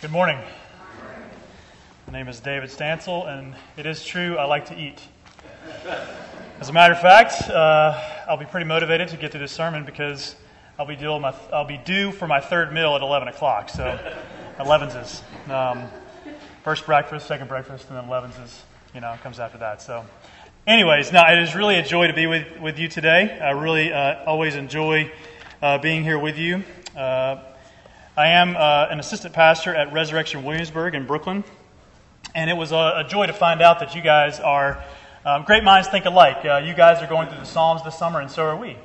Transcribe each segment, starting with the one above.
Good morning. My name is David Stansel, and it is true I like to eat. As a matter of fact, uh, I'll be pretty motivated to get through this sermon because I'll be, due my, I'll be due for my third meal at 11 o'clock. So, 11's is um, first breakfast, second breakfast, and then 11's is, you know, comes after that. So, anyways, now it is really a joy to be with, with you today. I really uh, always enjoy uh, being here with you. Uh, I am uh, an assistant pastor at Resurrection Williamsburg in Brooklyn, and it was a, a joy to find out that you guys are um, great minds think alike. Uh, you guys are going through the Psalms this summer, and so are we.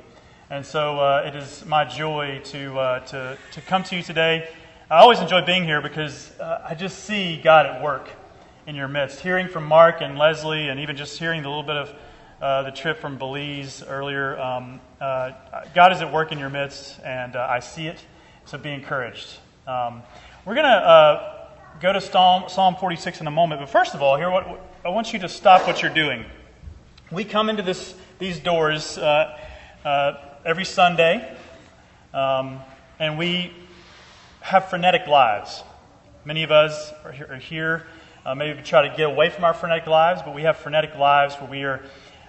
And so uh, it is my joy to, uh, to, to come to you today. I always enjoy being here because uh, I just see God at work in your midst. Hearing from Mark and Leslie, and even just hearing the little bit of uh, the trip from Belize earlier, um, God is at work in your midst, and I see it. So be encouraged. Um, we're going to uh, go to Psalm, Psalm 46 in a moment, but first of all, here what, I want you to stop what you're doing. We come into this, these doors uh, uh, every Sunday, um, and we have frenetic lives. Many of us are here, are here uh, maybe we try to get away from our frenetic lives, but we have frenetic lives where we are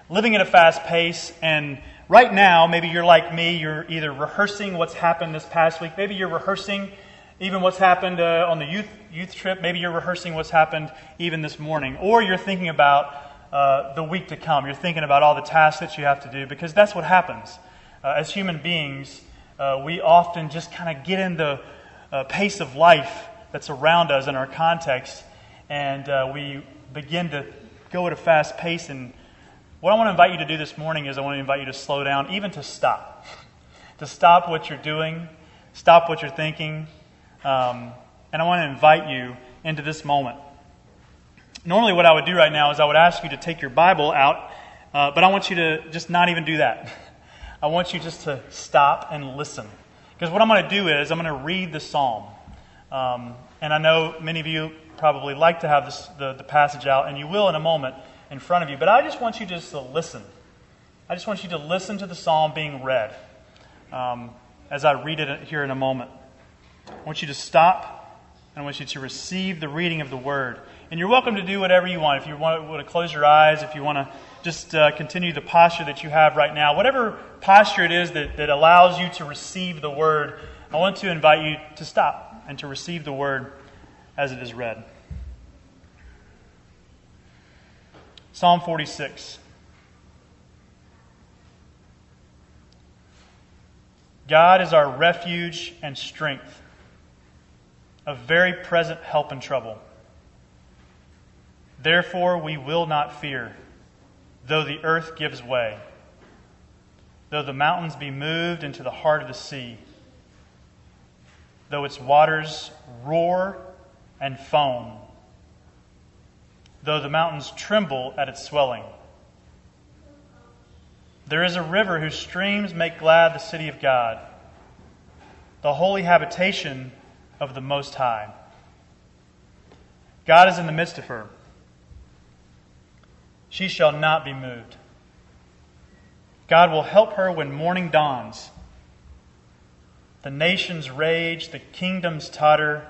living at a fast pace and right now, maybe you're like me, you're either rehearsing what's happened this past week, maybe you're rehearsing even what's happened uh, on the youth, youth trip, maybe you're rehearsing what's happened even this morning, or you're thinking about uh, the week to come. You're thinking about all the tasks that you have to do, because that's what happens. Uh, as human beings, uh, we often just kind of get in the uh, pace of life that's around us in our context, and uh, we begin to go at a fast pace and what I want to invite you to do this morning is I want to invite you to slow down, even to stop. to stop what you're doing, stop what you're thinking, um, and I want to invite you into this moment. Normally, what I would do right now is I would ask you to take your Bible out, uh, but I want you to just not even do that. I want you just to stop and listen. Because what I'm going to do is I'm going to read the psalm. Um, and I know many of you probably like to have this, the, the passage out, and you will in a moment in front of you. But I just want you just to listen. I just want you to listen to the psalm being read um, as I read it here in a moment. I want you to stop and I want you to receive the reading of the word. And you're welcome to do whatever you want. If you want to, want to close your eyes, if you want to just uh, continue the posture that you have right now, whatever posture it is that, that allows you to receive the word, I want to invite you to stop and to receive the word as it is read. Psalm 46. God is our refuge and strength, a very present help in trouble. Therefore, we will not fear, though the earth gives way, though the mountains be moved into the heart of the sea, though its waters roar and foam though the mountains tremble at its swelling. There is a river whose streams make glad the city of God, the holy habitation of the Most High. God is in the midst of her. She shall not be moved. God will help her when morning dawns. The nations rage, the kingdoms totter.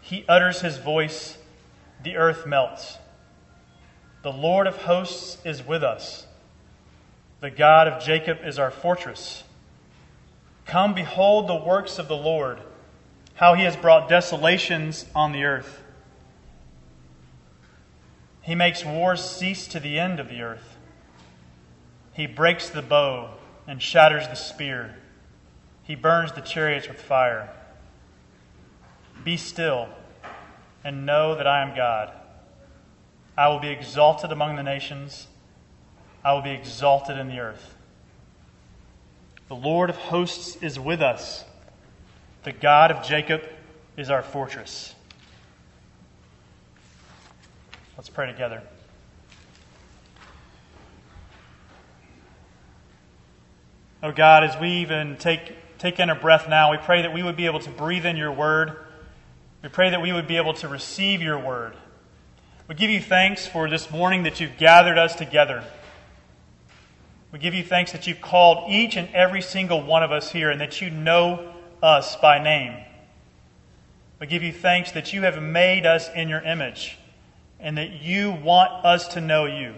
He utters his voice, the earth melts. The Lord of hosts is with us. The God of Jacob is our fortress. Come, behold the works of the Lord, how he has brought desolations on the earth. He makes wars cease to the end of the earth. He breaks the bow and shatters the spear. He burns the chariots with fire. Be still and know that I am God. I will be exalted among the nations. I will be exalted in the earth. The Lord of hosts is with us. The God of Jacob is our fortress. Let's pray together. Oh God, as we even take, take in a breath now, we pray that we would be able to breathe in your word. We pray that we would be able to receive your word. We give you thanks for this morning that you've gathered us together. We give you thanks that you've called each and every single one of us here and that you know us by name. We give you thanks that you have made us in your image and that you want us to know you.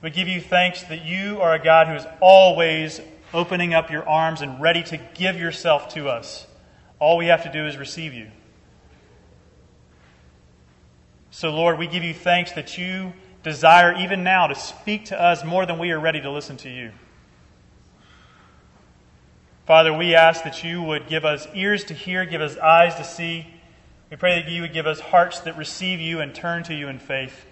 We give you thanks that you are a God who is always opening up your arms and ready to give yourself to us. All we have to do is receive you. So, Lord, we give you thanks that you desire even now to speak to us more than we are ready to listen to you. Father, we ask that you would give us ears to hear, give us eyes to see. We pray that you would give us hearts that receive you and turn to you in faith.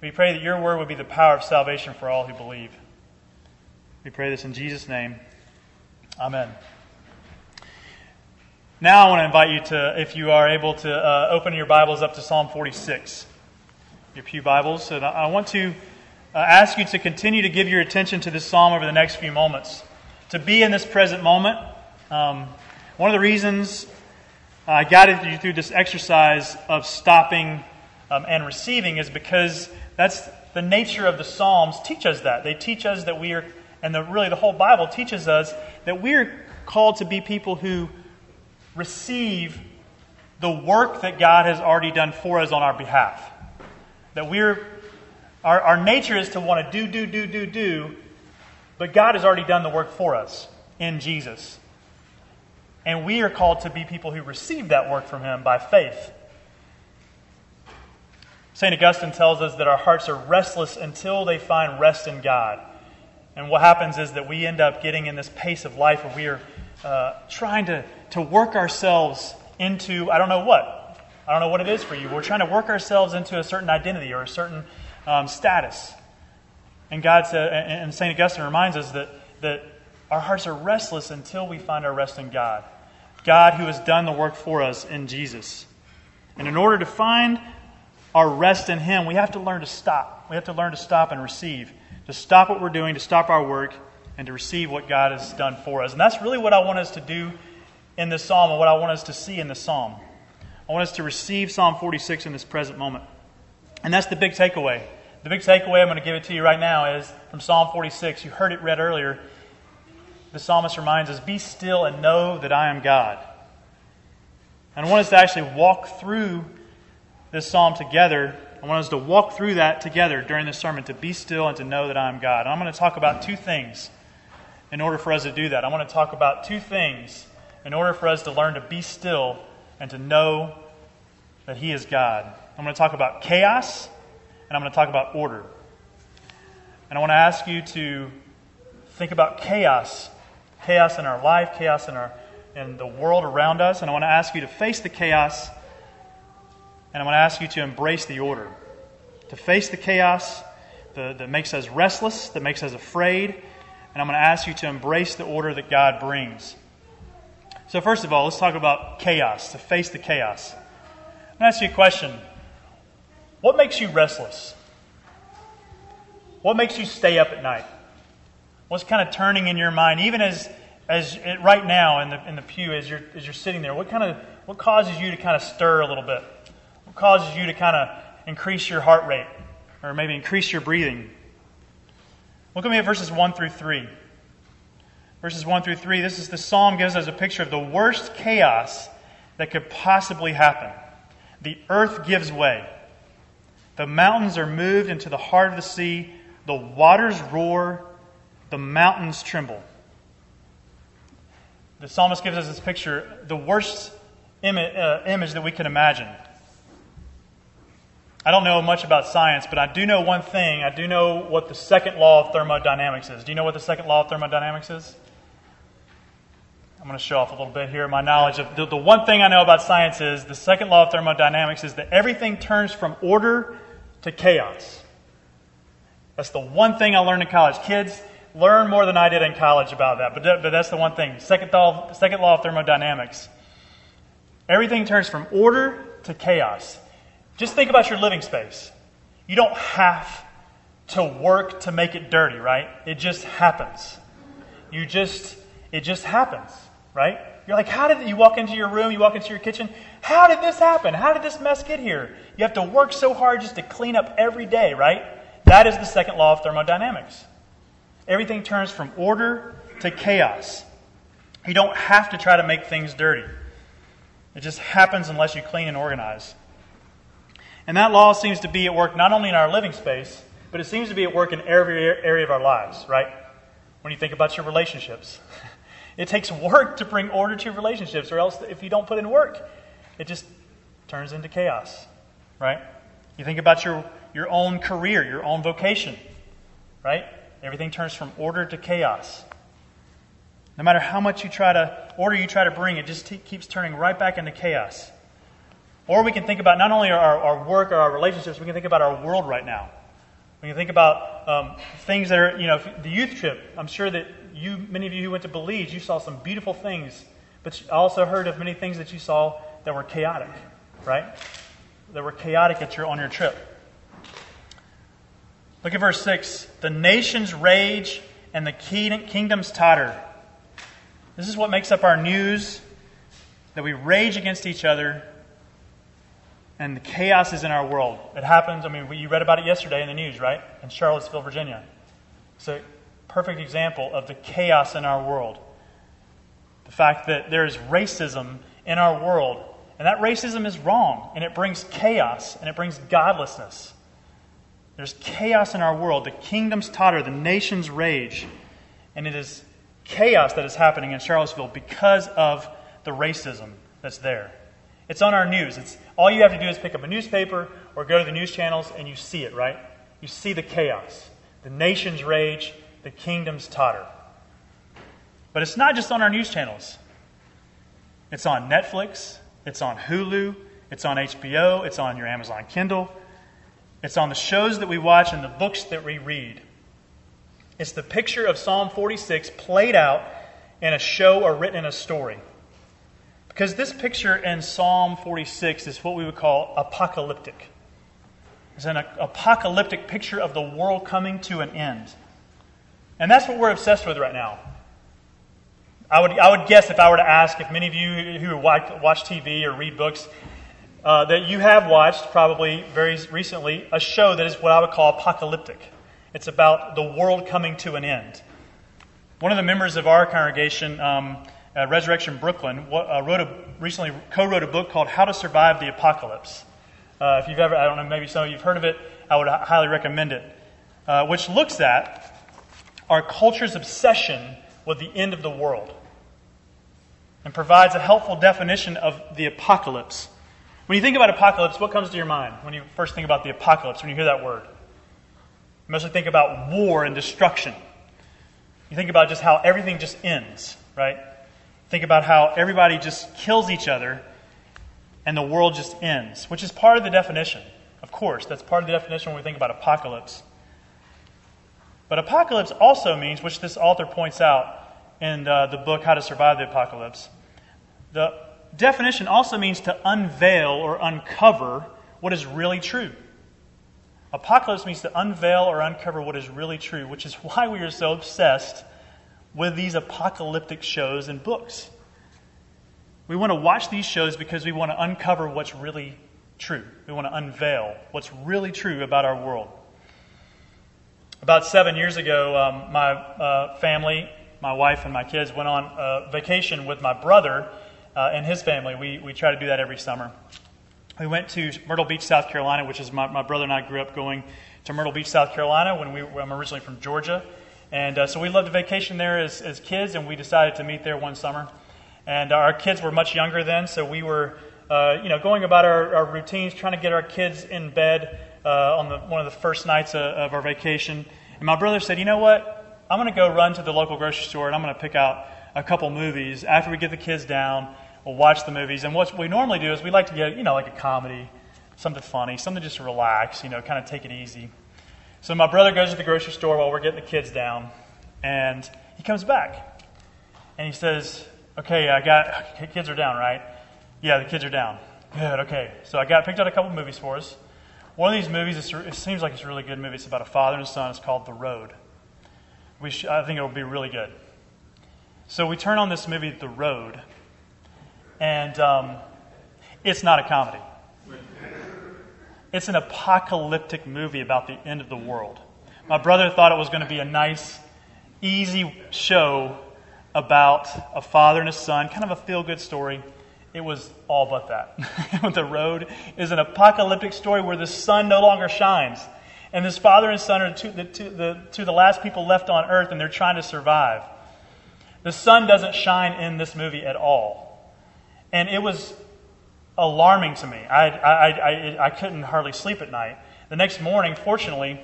We pray that your word would be the power of salvation for all who believe. We pray this in Jesus' name. Amen. Now I want to invite you to, if you are able to, uh, open your Bibles up to Psalm 46, your Pew Bibles. And I want to uh, ask you to continue to give your attention to this psalm over the next few moments. To be in this present moment. Um, one of the reasons I guided you through this exercise of stopping um, and receiving is because that's the nature of the Psalms teach us that. They teach us that we are and the, really the whole Bible teaches us that we're called to be people who receive the work that God has already done for us on our behalf. That we're, our, our nature is to want to do, do, do, do, do, but God has already done the work for us in Jesus. And we are called to be people who receive that work from Him by faith. St. Augustine tells us that our hearts are restless until they find rest in God. And what happens is that we end up getting in this pace of life where we are uh, trying to, to work ourselves into, I don't know what. I don't know what it is for you. We're trying to work ourselves into a certain identity or a certain um, status. And God said, and St. Augustine reminds us that, that our hearts are restless until we find our rest in God. God who has done the work for us in Jesus. And in order to find our rest in Him, we have to learn to stop. We have to learn to stop and receive to stop what we're doing, to stop our work, and to receive what God has done for us. And that's really what I want us to do in this psalm and what I want us to see in this psalm. I want us to receive Psalm 46 in this present moment. And that's the big takeaway. The big takeaway, I'm going to give it to you right now, is from Psalm 46. You heard it read earlier. The psalmist reminds us Be still and know that I am God. And I want us to actually walk through this psalm together I want us to walk through that together during this sermon to be still and to know that I am God. And I'm going to talk about two things in order for us to do that. I want to talk about two things in order for us to learn to be still and to know that He is God. I'm going to talk about chaos and I'm going to talk about order. And I want to ask you to think about chaos chaos in our life, chaos in, our, in the world around us. And I want to ask you to face the chaos and I want to ask you to embrace the order, to face the chaos that makes us restless, that makes us afraid. And I'm going to ask you to embrace the order that God brings. So, first of all, let's talk about chaos, to face the chaos. I'm going to ask you a question What makes you restless? What makes you stay up at night? What's kind of turning in your mind, even as, as it, right now in the, in the pew, as you're, as you're sitting there? What, kind of, what causes you to kind of stir a little bit? What causes you to kind of increase your heart rate or maybe increase your breathing. Look at me at verses 1 through 3. Verses 1 through 3, this is the psalm gives us a picture of the worst chaos that could possibly happen. The earth gives way. The mountains are moved into the heart of the sea. The waters roar. The mountains tremble. The psalmist gives us this picture, the worst image, uh, image that we can imagine. I don't know much about science, but I do know one thing. I do know what the second law of thermodynamics is. Do you know what the second law of thermodynamics is? I'm going to show off a little bit here. My knowledge of the, the one thing I know about science is the second law of thermodynamics is that everything turns from order to chaos. That's the one thing I learned in college. Kids, learn more than I did in college about that, but, but that's the one thing. Second law, second law of thermodynamics. Everything turns from order to chaos. Just think about your living space. You don't have to work to make it dirty, right? It just happens. You just, it just happens, right? You're like, how did you walk into your room, you walk into your kitchen? How did this happen? How did this mess get here? You have to work so hard just to clean up every day, right? That is the second law of thermodynamics. Everything turns from order to chaos. You don't have to try to make things dirty. It just happens unless you clean and organize. And that law seems to be at work not only in our living space, but it seems to be at work in every area of our lives, right? When you think about your relationships, it takes work to bring order to your relationships, or else if you don't put in work, it just turns into chaos, right? You think about your, your own career, your own vocation, right? Everything turns from order to chaos. No matter how much you try to order you try to bring, it just t- keeps turning right back into chaos. Or we can think about not only our, our work or our relationships, we can think about our world right now. We can think about um, things that are, you know, the youth trip. I'm sure that you, many of you who went to Belize, you saw some beautiful things, but I also heard of many things that you saw that were chaotic, right? That were chaotic at your, on your trip. Look at verse 6. The nations rage and the kingdoms totter. This is what makes up our news that we rage against each other and the chaos is in our world. It happens, I mean, you read about it yesterday in the news, right? In Charlottesville, Virginia. It's a perfect example of the chaos in our world. The fact that there is racism in our world, and that racism is wrong, and it brings chaos, and it brings godlessness. There's chaos in our world. The kingdoms totter, the nations rage, and it is chaos that is happening in Charlottesville because of the racism that's there. It's on our news. It's all you have to do is pick up a newspaper or go to the news channels and you see it, right? You see the chaos. The nations rage, the kingdoms totter. But it's not just on our news channels. It's on Netflix, it's on Hulu, it's on HBO, it's on your Amazon Kindle. It's on the shows that we watch and the books that we read. It's the picture of Psalm 46 played out in a show or written in a story. Because this picture in Psalm 46 is what we would call apocalyptic. It's an apocalyptic picture of the world coming to an end. And that's what we're obsessed with right now. I would, I would guess if I were to ask if many of you who watch TV or read books, uh, that you have watched probably very recently a show that is what I would call apocalyptic. It's about the world coming to an end. One of the members of our congregation, um, uh, Resurrection Brooklyn, uh, wrote a, recently co-wrote a book called How to Survive the Apocalypse. Uh, if you've ever, I don't know, maybe some of you've heard of it, I would highly recommend it. Uh, which looks at our culture's obsession with the end of the world and provides a helpful definition of the apocalypse. When you think about apocalypse, what comes to your mind when you first think about the apocalypse, when you hear that word? You mostly think about war and destruction. You think about just how everything just ends, right? Think about how everybody just kills each other and the world just ends, which is part of the definition. Of course, that's part of the definition when we think about apocalypse. But apocalypse also means, which this author points out in uh, the book How to Survive the Apocalypse, the definition also means to unveil or uncover what is really true. Apocalypse means to unveil or uncover what is really true, which is why we are so obsessed with these apocalyptic shows and books. We want to watch these shows because we want to uncover what's really true. We want to unveil what's really true about our world. About seven years ago, um, my uh, family, my wife, and my kids went on a vacation with my brother uh, and his family. We, we try to do that every summer. We went to Myrtle Beach, South Carolina, which is my, my brother and I grew up going to Myrtle Beach, South Carolina when we, I'm originally from Georgia. And uh, so we loved to vacation there as, as kids, and we decided to meet there one summer. And our kids were much younger then, so we were, uh, you know, going about our, our, routines, trying to get our kids in bed uh, on the, one of the first nights of, of our vacation. And my brother said, you know what? I'm going to go run to the local grocery store, and I'm going to pick out a couple movies. After we get the kids down, we'll watch the movies. And what we normally do is we like to get, you know, like a comedy, something funny, something just to relax, you know, kind of take it easy. So my brother goes to the grocery store while we're getting the kids down, and he comes back. And he says, Okay, I got, kids are down, right? Yeah, the kids are down. Good, okay. So I got picked out a couple movies for us. One of these movies, it seems like it's a really good movie. It's about a father and a son. It's called The Road. We sh- I think it'll be really good. So we turn on this movie, The Road, and um, it's not a comedy. It's an apocalyptic movie about the end of the world. My brother thought it was going to be a nice, easy show about a father and a son, kind of a feel good story. It was all but that. the road is an apocalyptic story where the sun no longer shines. And this father and son are two, the, two, the, two the last people left on earth, and they're trying to survive. The sun doesn't shine in this movie at all. And it was alarming to me. I, I, I, I couldn't hardly sleep at night. The next morning, fortunately,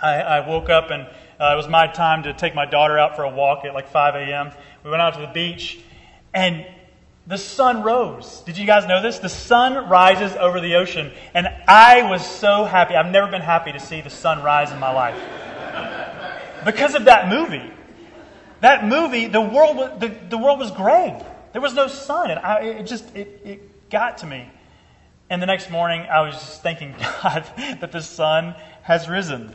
I, I woke up and uh, it was my time to take my daughter out for a walk at like 5 a.m. We went out to the beach, and the sun rose. Did you guys know this? The sun rises over the ocean, and I was so happy. I've never been happy to see the sun rise in my life because of that movie. That movie, the world, the, the world was gray. There was no sun, and I, it just it, it got to me. And the next morning, I was just thanking God that the sun has risen.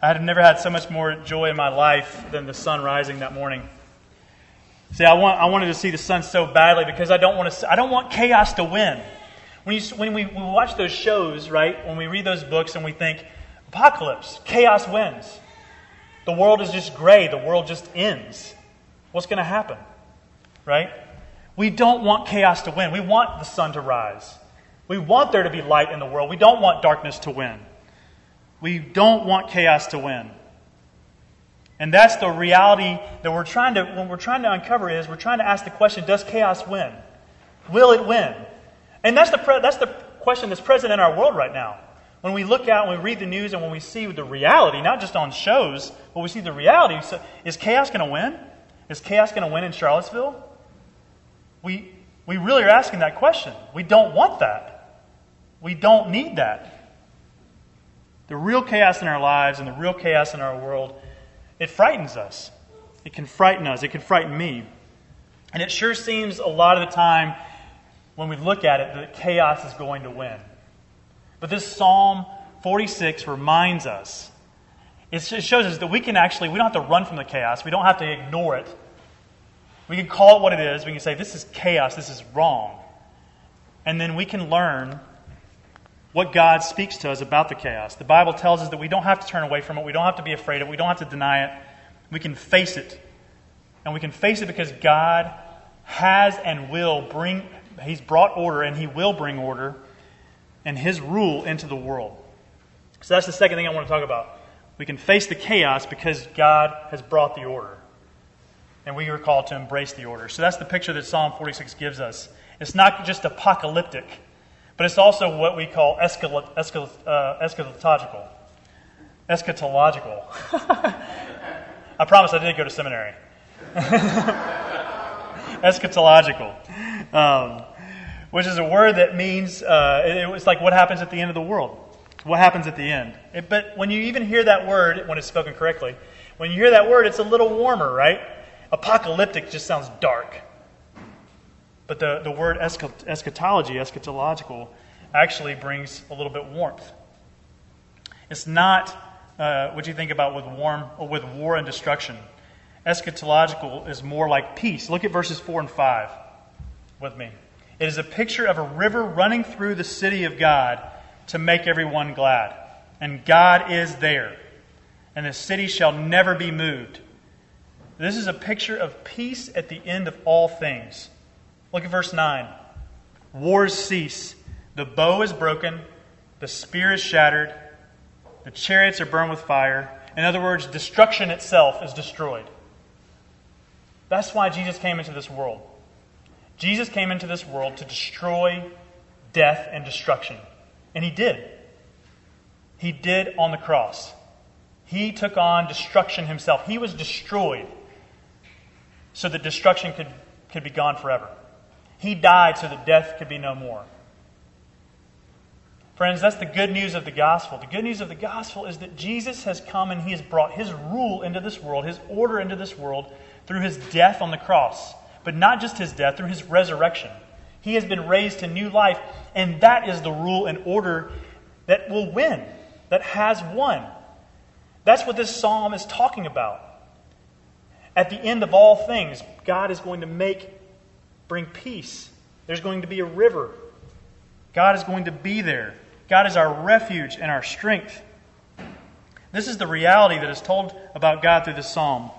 I had never had so much more joy in my life than the sun rising that morning. See, I, want, I wanted to see the sun so badly because I don't want to. I don't want chaos to win. When, you, when we, we watch those shows, right? When we read those books and we think, apocalypse, chaos wins. The world is just gray. The world just ends. What's going to happen? Right? We don't want chaos to win. We want the sun to rise. We want there to be light in the world. We don't want darkness to win. We don't want chaos to win. And that's the reality that we're trying to, when we're trying to uncover is we're trying to ask the question, does chaos win? Will it win? And that's the, pre- that's the question that's present in our world right now. When we look out, when we read the news, and when we see the reality, not just on shows, but we see the reality, so is chaos going to win? Is chaos going to win in Charlottesville? We, we really are asking that question. We don't want that. We don't need that. The real chaos in our lives and the real chaos in our world, it frightens us. It can frighten us. It can frighten me. And it sure seems a lot of the time when we look at it that chaos is going to win. But this Psalm 46 reminds us, it shows us that we can actually, we don't have to run from the chaos. We don't have to ignore it. We can call it what it is. We can say, this is chaos. This is wrong. And then we can learn what God speaks to us about the chaos. The Bible tells us that we don't have to turn away from it, we don't have to be afraid of it, we don't have to deny it. We can face it. And we can face it because God has and will bring, He's brought order and He will bring order and His rule into the world. So that's the second thing I want to talk about. We can face the chaos because God has brought the order. And we are called to embrace the order. So that's the picture that Psalm 46 gives us. It's not just apocalyptic but it's also what we call escal- escal- uh, eschatological. Eschatological. I promise I did go to seminary. eschatological, um, which is a word that means uh, it, it's like what happens at the end of the world. What happens at the end? It, but when you even hear that word, when it's spoken correctly, when you hear that word, it's a little warmer, right? Apocalyptic just sounds dark. But the, the word eschatology, eschatological, actually brings a little bit warmth. It's not uh, what you think about with, warm, with war and destruction. Eschatological is more like peace. Look at verses 4 and 5 with me. It is a picture of a river running through the city of God to make everyone glad. And God is there, and the city shall never be moved. This is a picture of peace at the end of all things. Look at verse 9. Wars cease, the bow is broken, the spear is shattered, the chariots are burned with fire. In other words, destruction itself is destroyed. That's why Jesus came into this world. Jesus came into this world to destroy death and destruction. And he did. He did on the cross. He took on destruction himself. He was destroyed so that destruction could, could be gone forever. He died so that death could be no more. Friends, that's the good news of the gospel. The good news of the gospel is that Jesus has come and he has brought his rule into this world, his order into this world through his death on the cross. But not just his death, through his resurrection. He has been raised to new life, and that is the rule and order that will win, that has won. That's what this psalm is talking about. At the end of all things, God is going to make bring peace. There's going to be a river. God is going to be there. God is our refuge and our strength. This is the reality that is told about God through this psalm.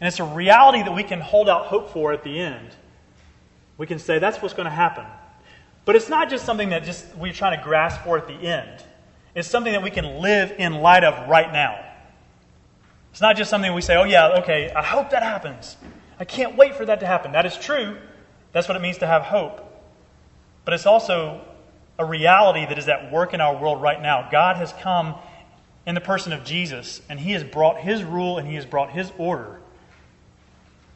And it's a reality that we can hold out hope for at the end. We can say that's what's going to happen. But it's not just something that just we're trying to grasp for at the end. It's something that we can live in light of right now. It's not just something we say, oh, yeah, okay, I hope that happens. I can't wait for that to happen. That is true. That's what it means to have hope. But it's also a reality that is at work in our world right now. God has come in the person of Jesus, and He has brought His rule and He has brought His order.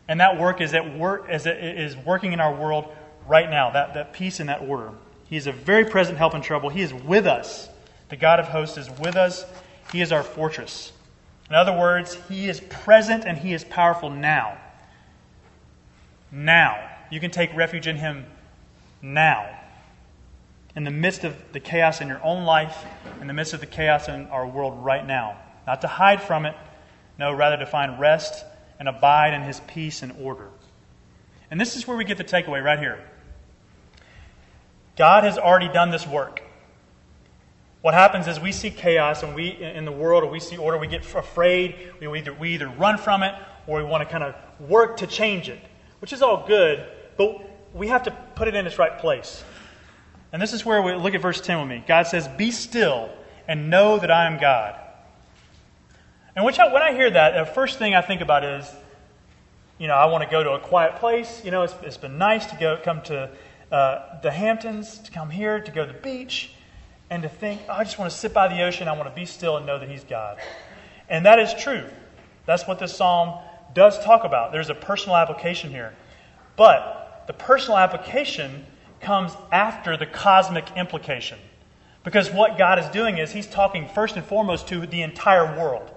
And that work is at work is working in our world right now. That, that peace and that order. He is a very present help in trouble. He is with us. The God of hosts is with us. He is our fortress. In other words, He is present and He is powerful now. Now. You can take refuge in Him now. In the midst of the chaos in your own life, in the midst of the chaos in our world right now. Not to hide from it, no, rather to find rest and abide in His peace and order. And this is where we get the takeaway right here. God has already done this work. What happens is we see chaos and we in the world, or we see order, we get afraid. We either, we either run from it or we want to kind of work to change it, which is all good, but we have to put it in its right place. And this is where we look at verse 10 with me. God says, Be still and know that I am God. And which I, when I hear that, the first thing I think about is, you know, I want to go to a quiet place. You know, it's, it's been nice to go come to uh, the Hamptons, to come here, to go to the beach and to think, oh, I just want to sit by the ocean, I want to be still and know that He's God. And that is true. That's what this psalm does talk about. There's a personal application here. But the personal application comes after the cosmic implication. Because what God is doing is He's talking first and foremost to the entire world.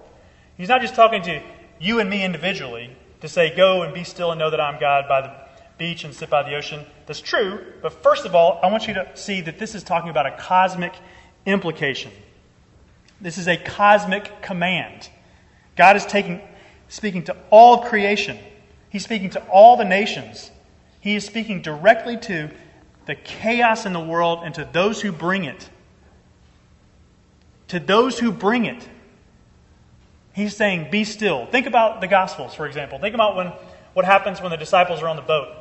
He's not just talking to you and me individually to say, Go and be still and know that I'm God by the beach and sit by the ocean. That's true. But first of all, I want you to see that this is talking about a cosmic implication. This is a cosmic command. God is taking, speaking to all creation. He's speaking to all the nations. He is speaking directly to the chaos in the world and to those who bring it. To those who bring it. He's saying, Be still. Think about the Gospels, for example. Think about when, what happens when the disciples are on the boat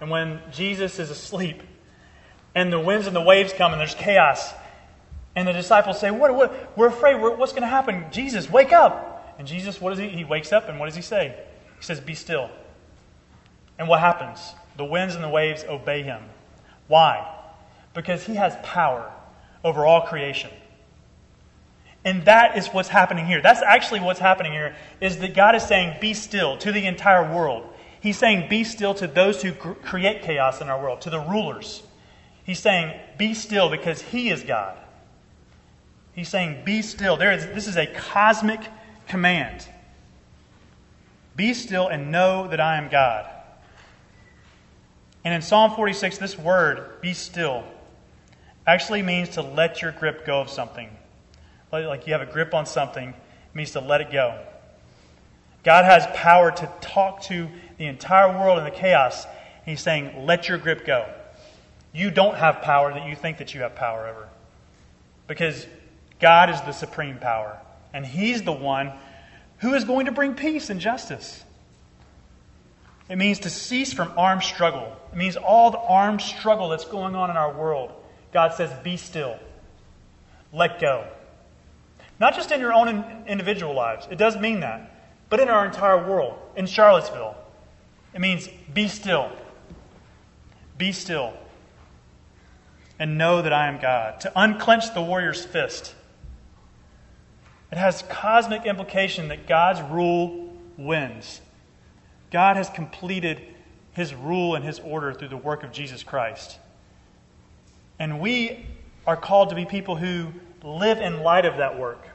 and when Jesus is asleep and the winds and the waves come and there's chaos. And the disciples say, What? what we're afraid. We're, what's going to happen? Jesus, wake up. And Jesus, what does he? He wakes up and what does he say? He says, Be still. And what happens? The winds and the waves obey him. Why? Because he has power over all creation. And that is what's happening here. That's actually what's happening here is that God is saying, Be still to the entire world. He's saying, Be still to those who create chaos in our world, to the rulers. He's saying, Be still because He is God. He's saying, Be still. There is, this is a cosmic command. Be still and know that I am God. And in Psalm 46, this word, be still, actually means to let your grip go of something. Like you have a grip on something, it means to let it go. God has power to talk to the entire world in the chaos. He's saying, let your grip go. You don't have power that you think that you have power over. Because God is the supreme power. And He's the one who is going to bring peace and justice. It means to cease from armed struggle. It means all the armed struggle that's going on in our world. God says, be still. Let go. Not just in your own individual lives, it does mean that but in our entire world, in Charlottesville. It means be still. Be still. And know that I am God. To unclench the warrior's fist. It has cosmic implication that God's rule wins. God has completed his rule and his order through the work of Jesus Christ. And we are called to be people who live in light of that work.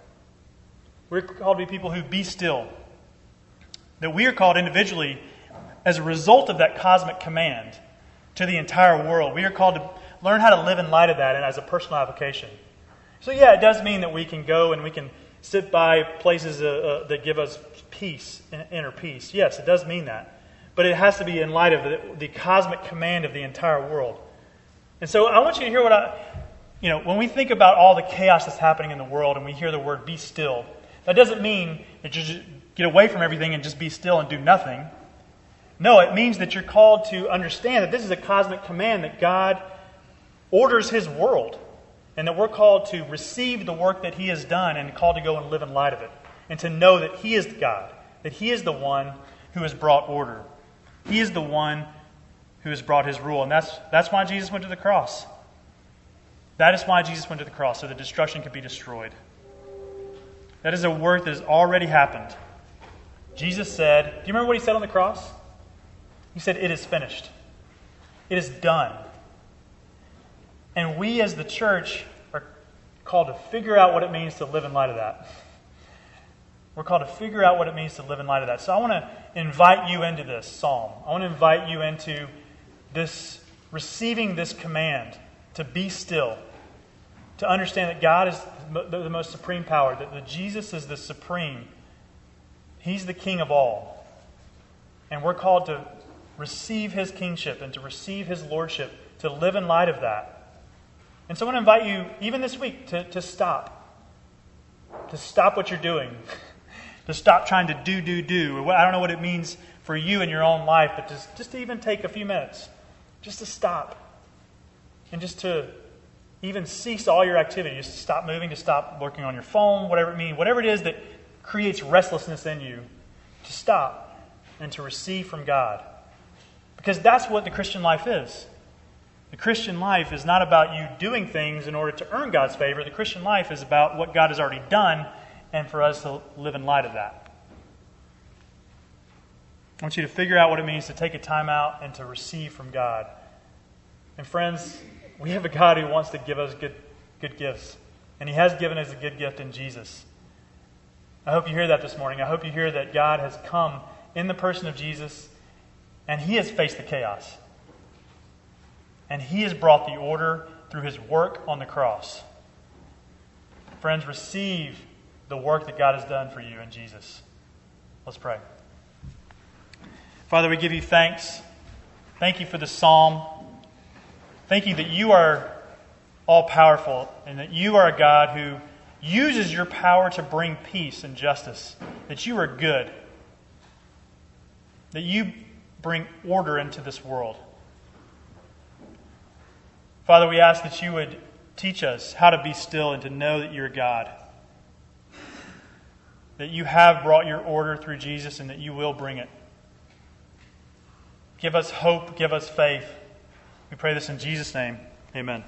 We're called to be people who be still that we are called individually as a result of that cosmic command to the entire world. We are called to learn how to live in light of that and as a personal application. So, yeah, it does mean that we can go and we can sit by places uh, uh, that give us peace, inner peace. Yes, it does mean that. But it has to be in light of the, the cosmic command of the entire world. And so I want you to hear what I, you know, when we think about all the chaos that's happening in the world and we hear the word be still, that doesn't mean that you're just, get away from everything and just be still and do nothing. No, it means that you're called to understand that this is a cosmic command that God orders His world, and that we're called to receive the work that He has done and called to go and live in light of it, and to know that He is God, that He is the one who has brought order. He is the one who has brought His rule, and that's, that's why Jesus went to the cross. That is why Jesus went to the cross, so that destruction could be destroyed. That is a work that has already happened. Jesus said, Do you remember what he said on the cross? He said, It is finished. It is done. And we as the church are called to figure out what it means to live in light of that. We're called to figure out what it means to live in light of that. So I want to invite you into this psalm. I want to invite you into this receiving this command to be still, to understand that God is the most supreme power, that Jesus is the supreme. He's the king of all. And we're called to receive his kingship and to receive his lordship, to live in light of that. And so I want to invite you, even this week, to, to stop. To stop what you're doing. to stop trying to do, do, do. I don't know what it means for you in your own life, but just, just to even take a few minutes, just to stop and just to even cease all your activity, just to stop moving, to stop working on your phone, whatever it means, whatever it is that creates restlessness in you, to stop and to receive from God. Because that's what the Christian life is. The Christian life is not about you doing things in order to earn God's favor. The Christian life is about what God has already done and for us to live in light of that. I want you to figure out what it means to take a time out and to receive from God. And friends, we have a God who wants to give us good, good gifts. And He has given us a good gift in Jesus. I hope you hear that this morning. I hope you hear that God has come in the person of Jesus and He has faced the chaos. And He has brought the order through His work on the cross. Friends, receive the work that God has done for you in Jesus. Let's pray. Father, we give you thanks. Thank you for the psalm. Thank you that you are all powerful and that you are a God who uses your power to bring peace and justice, that you are good, that you bring order into this world. Father, we ask that you would teach us how to be still and to know that you're God. That you have brought your order through Jesus and that you will bring it. Give us hope, give us faith. We pray this in Jesus' name. Amen.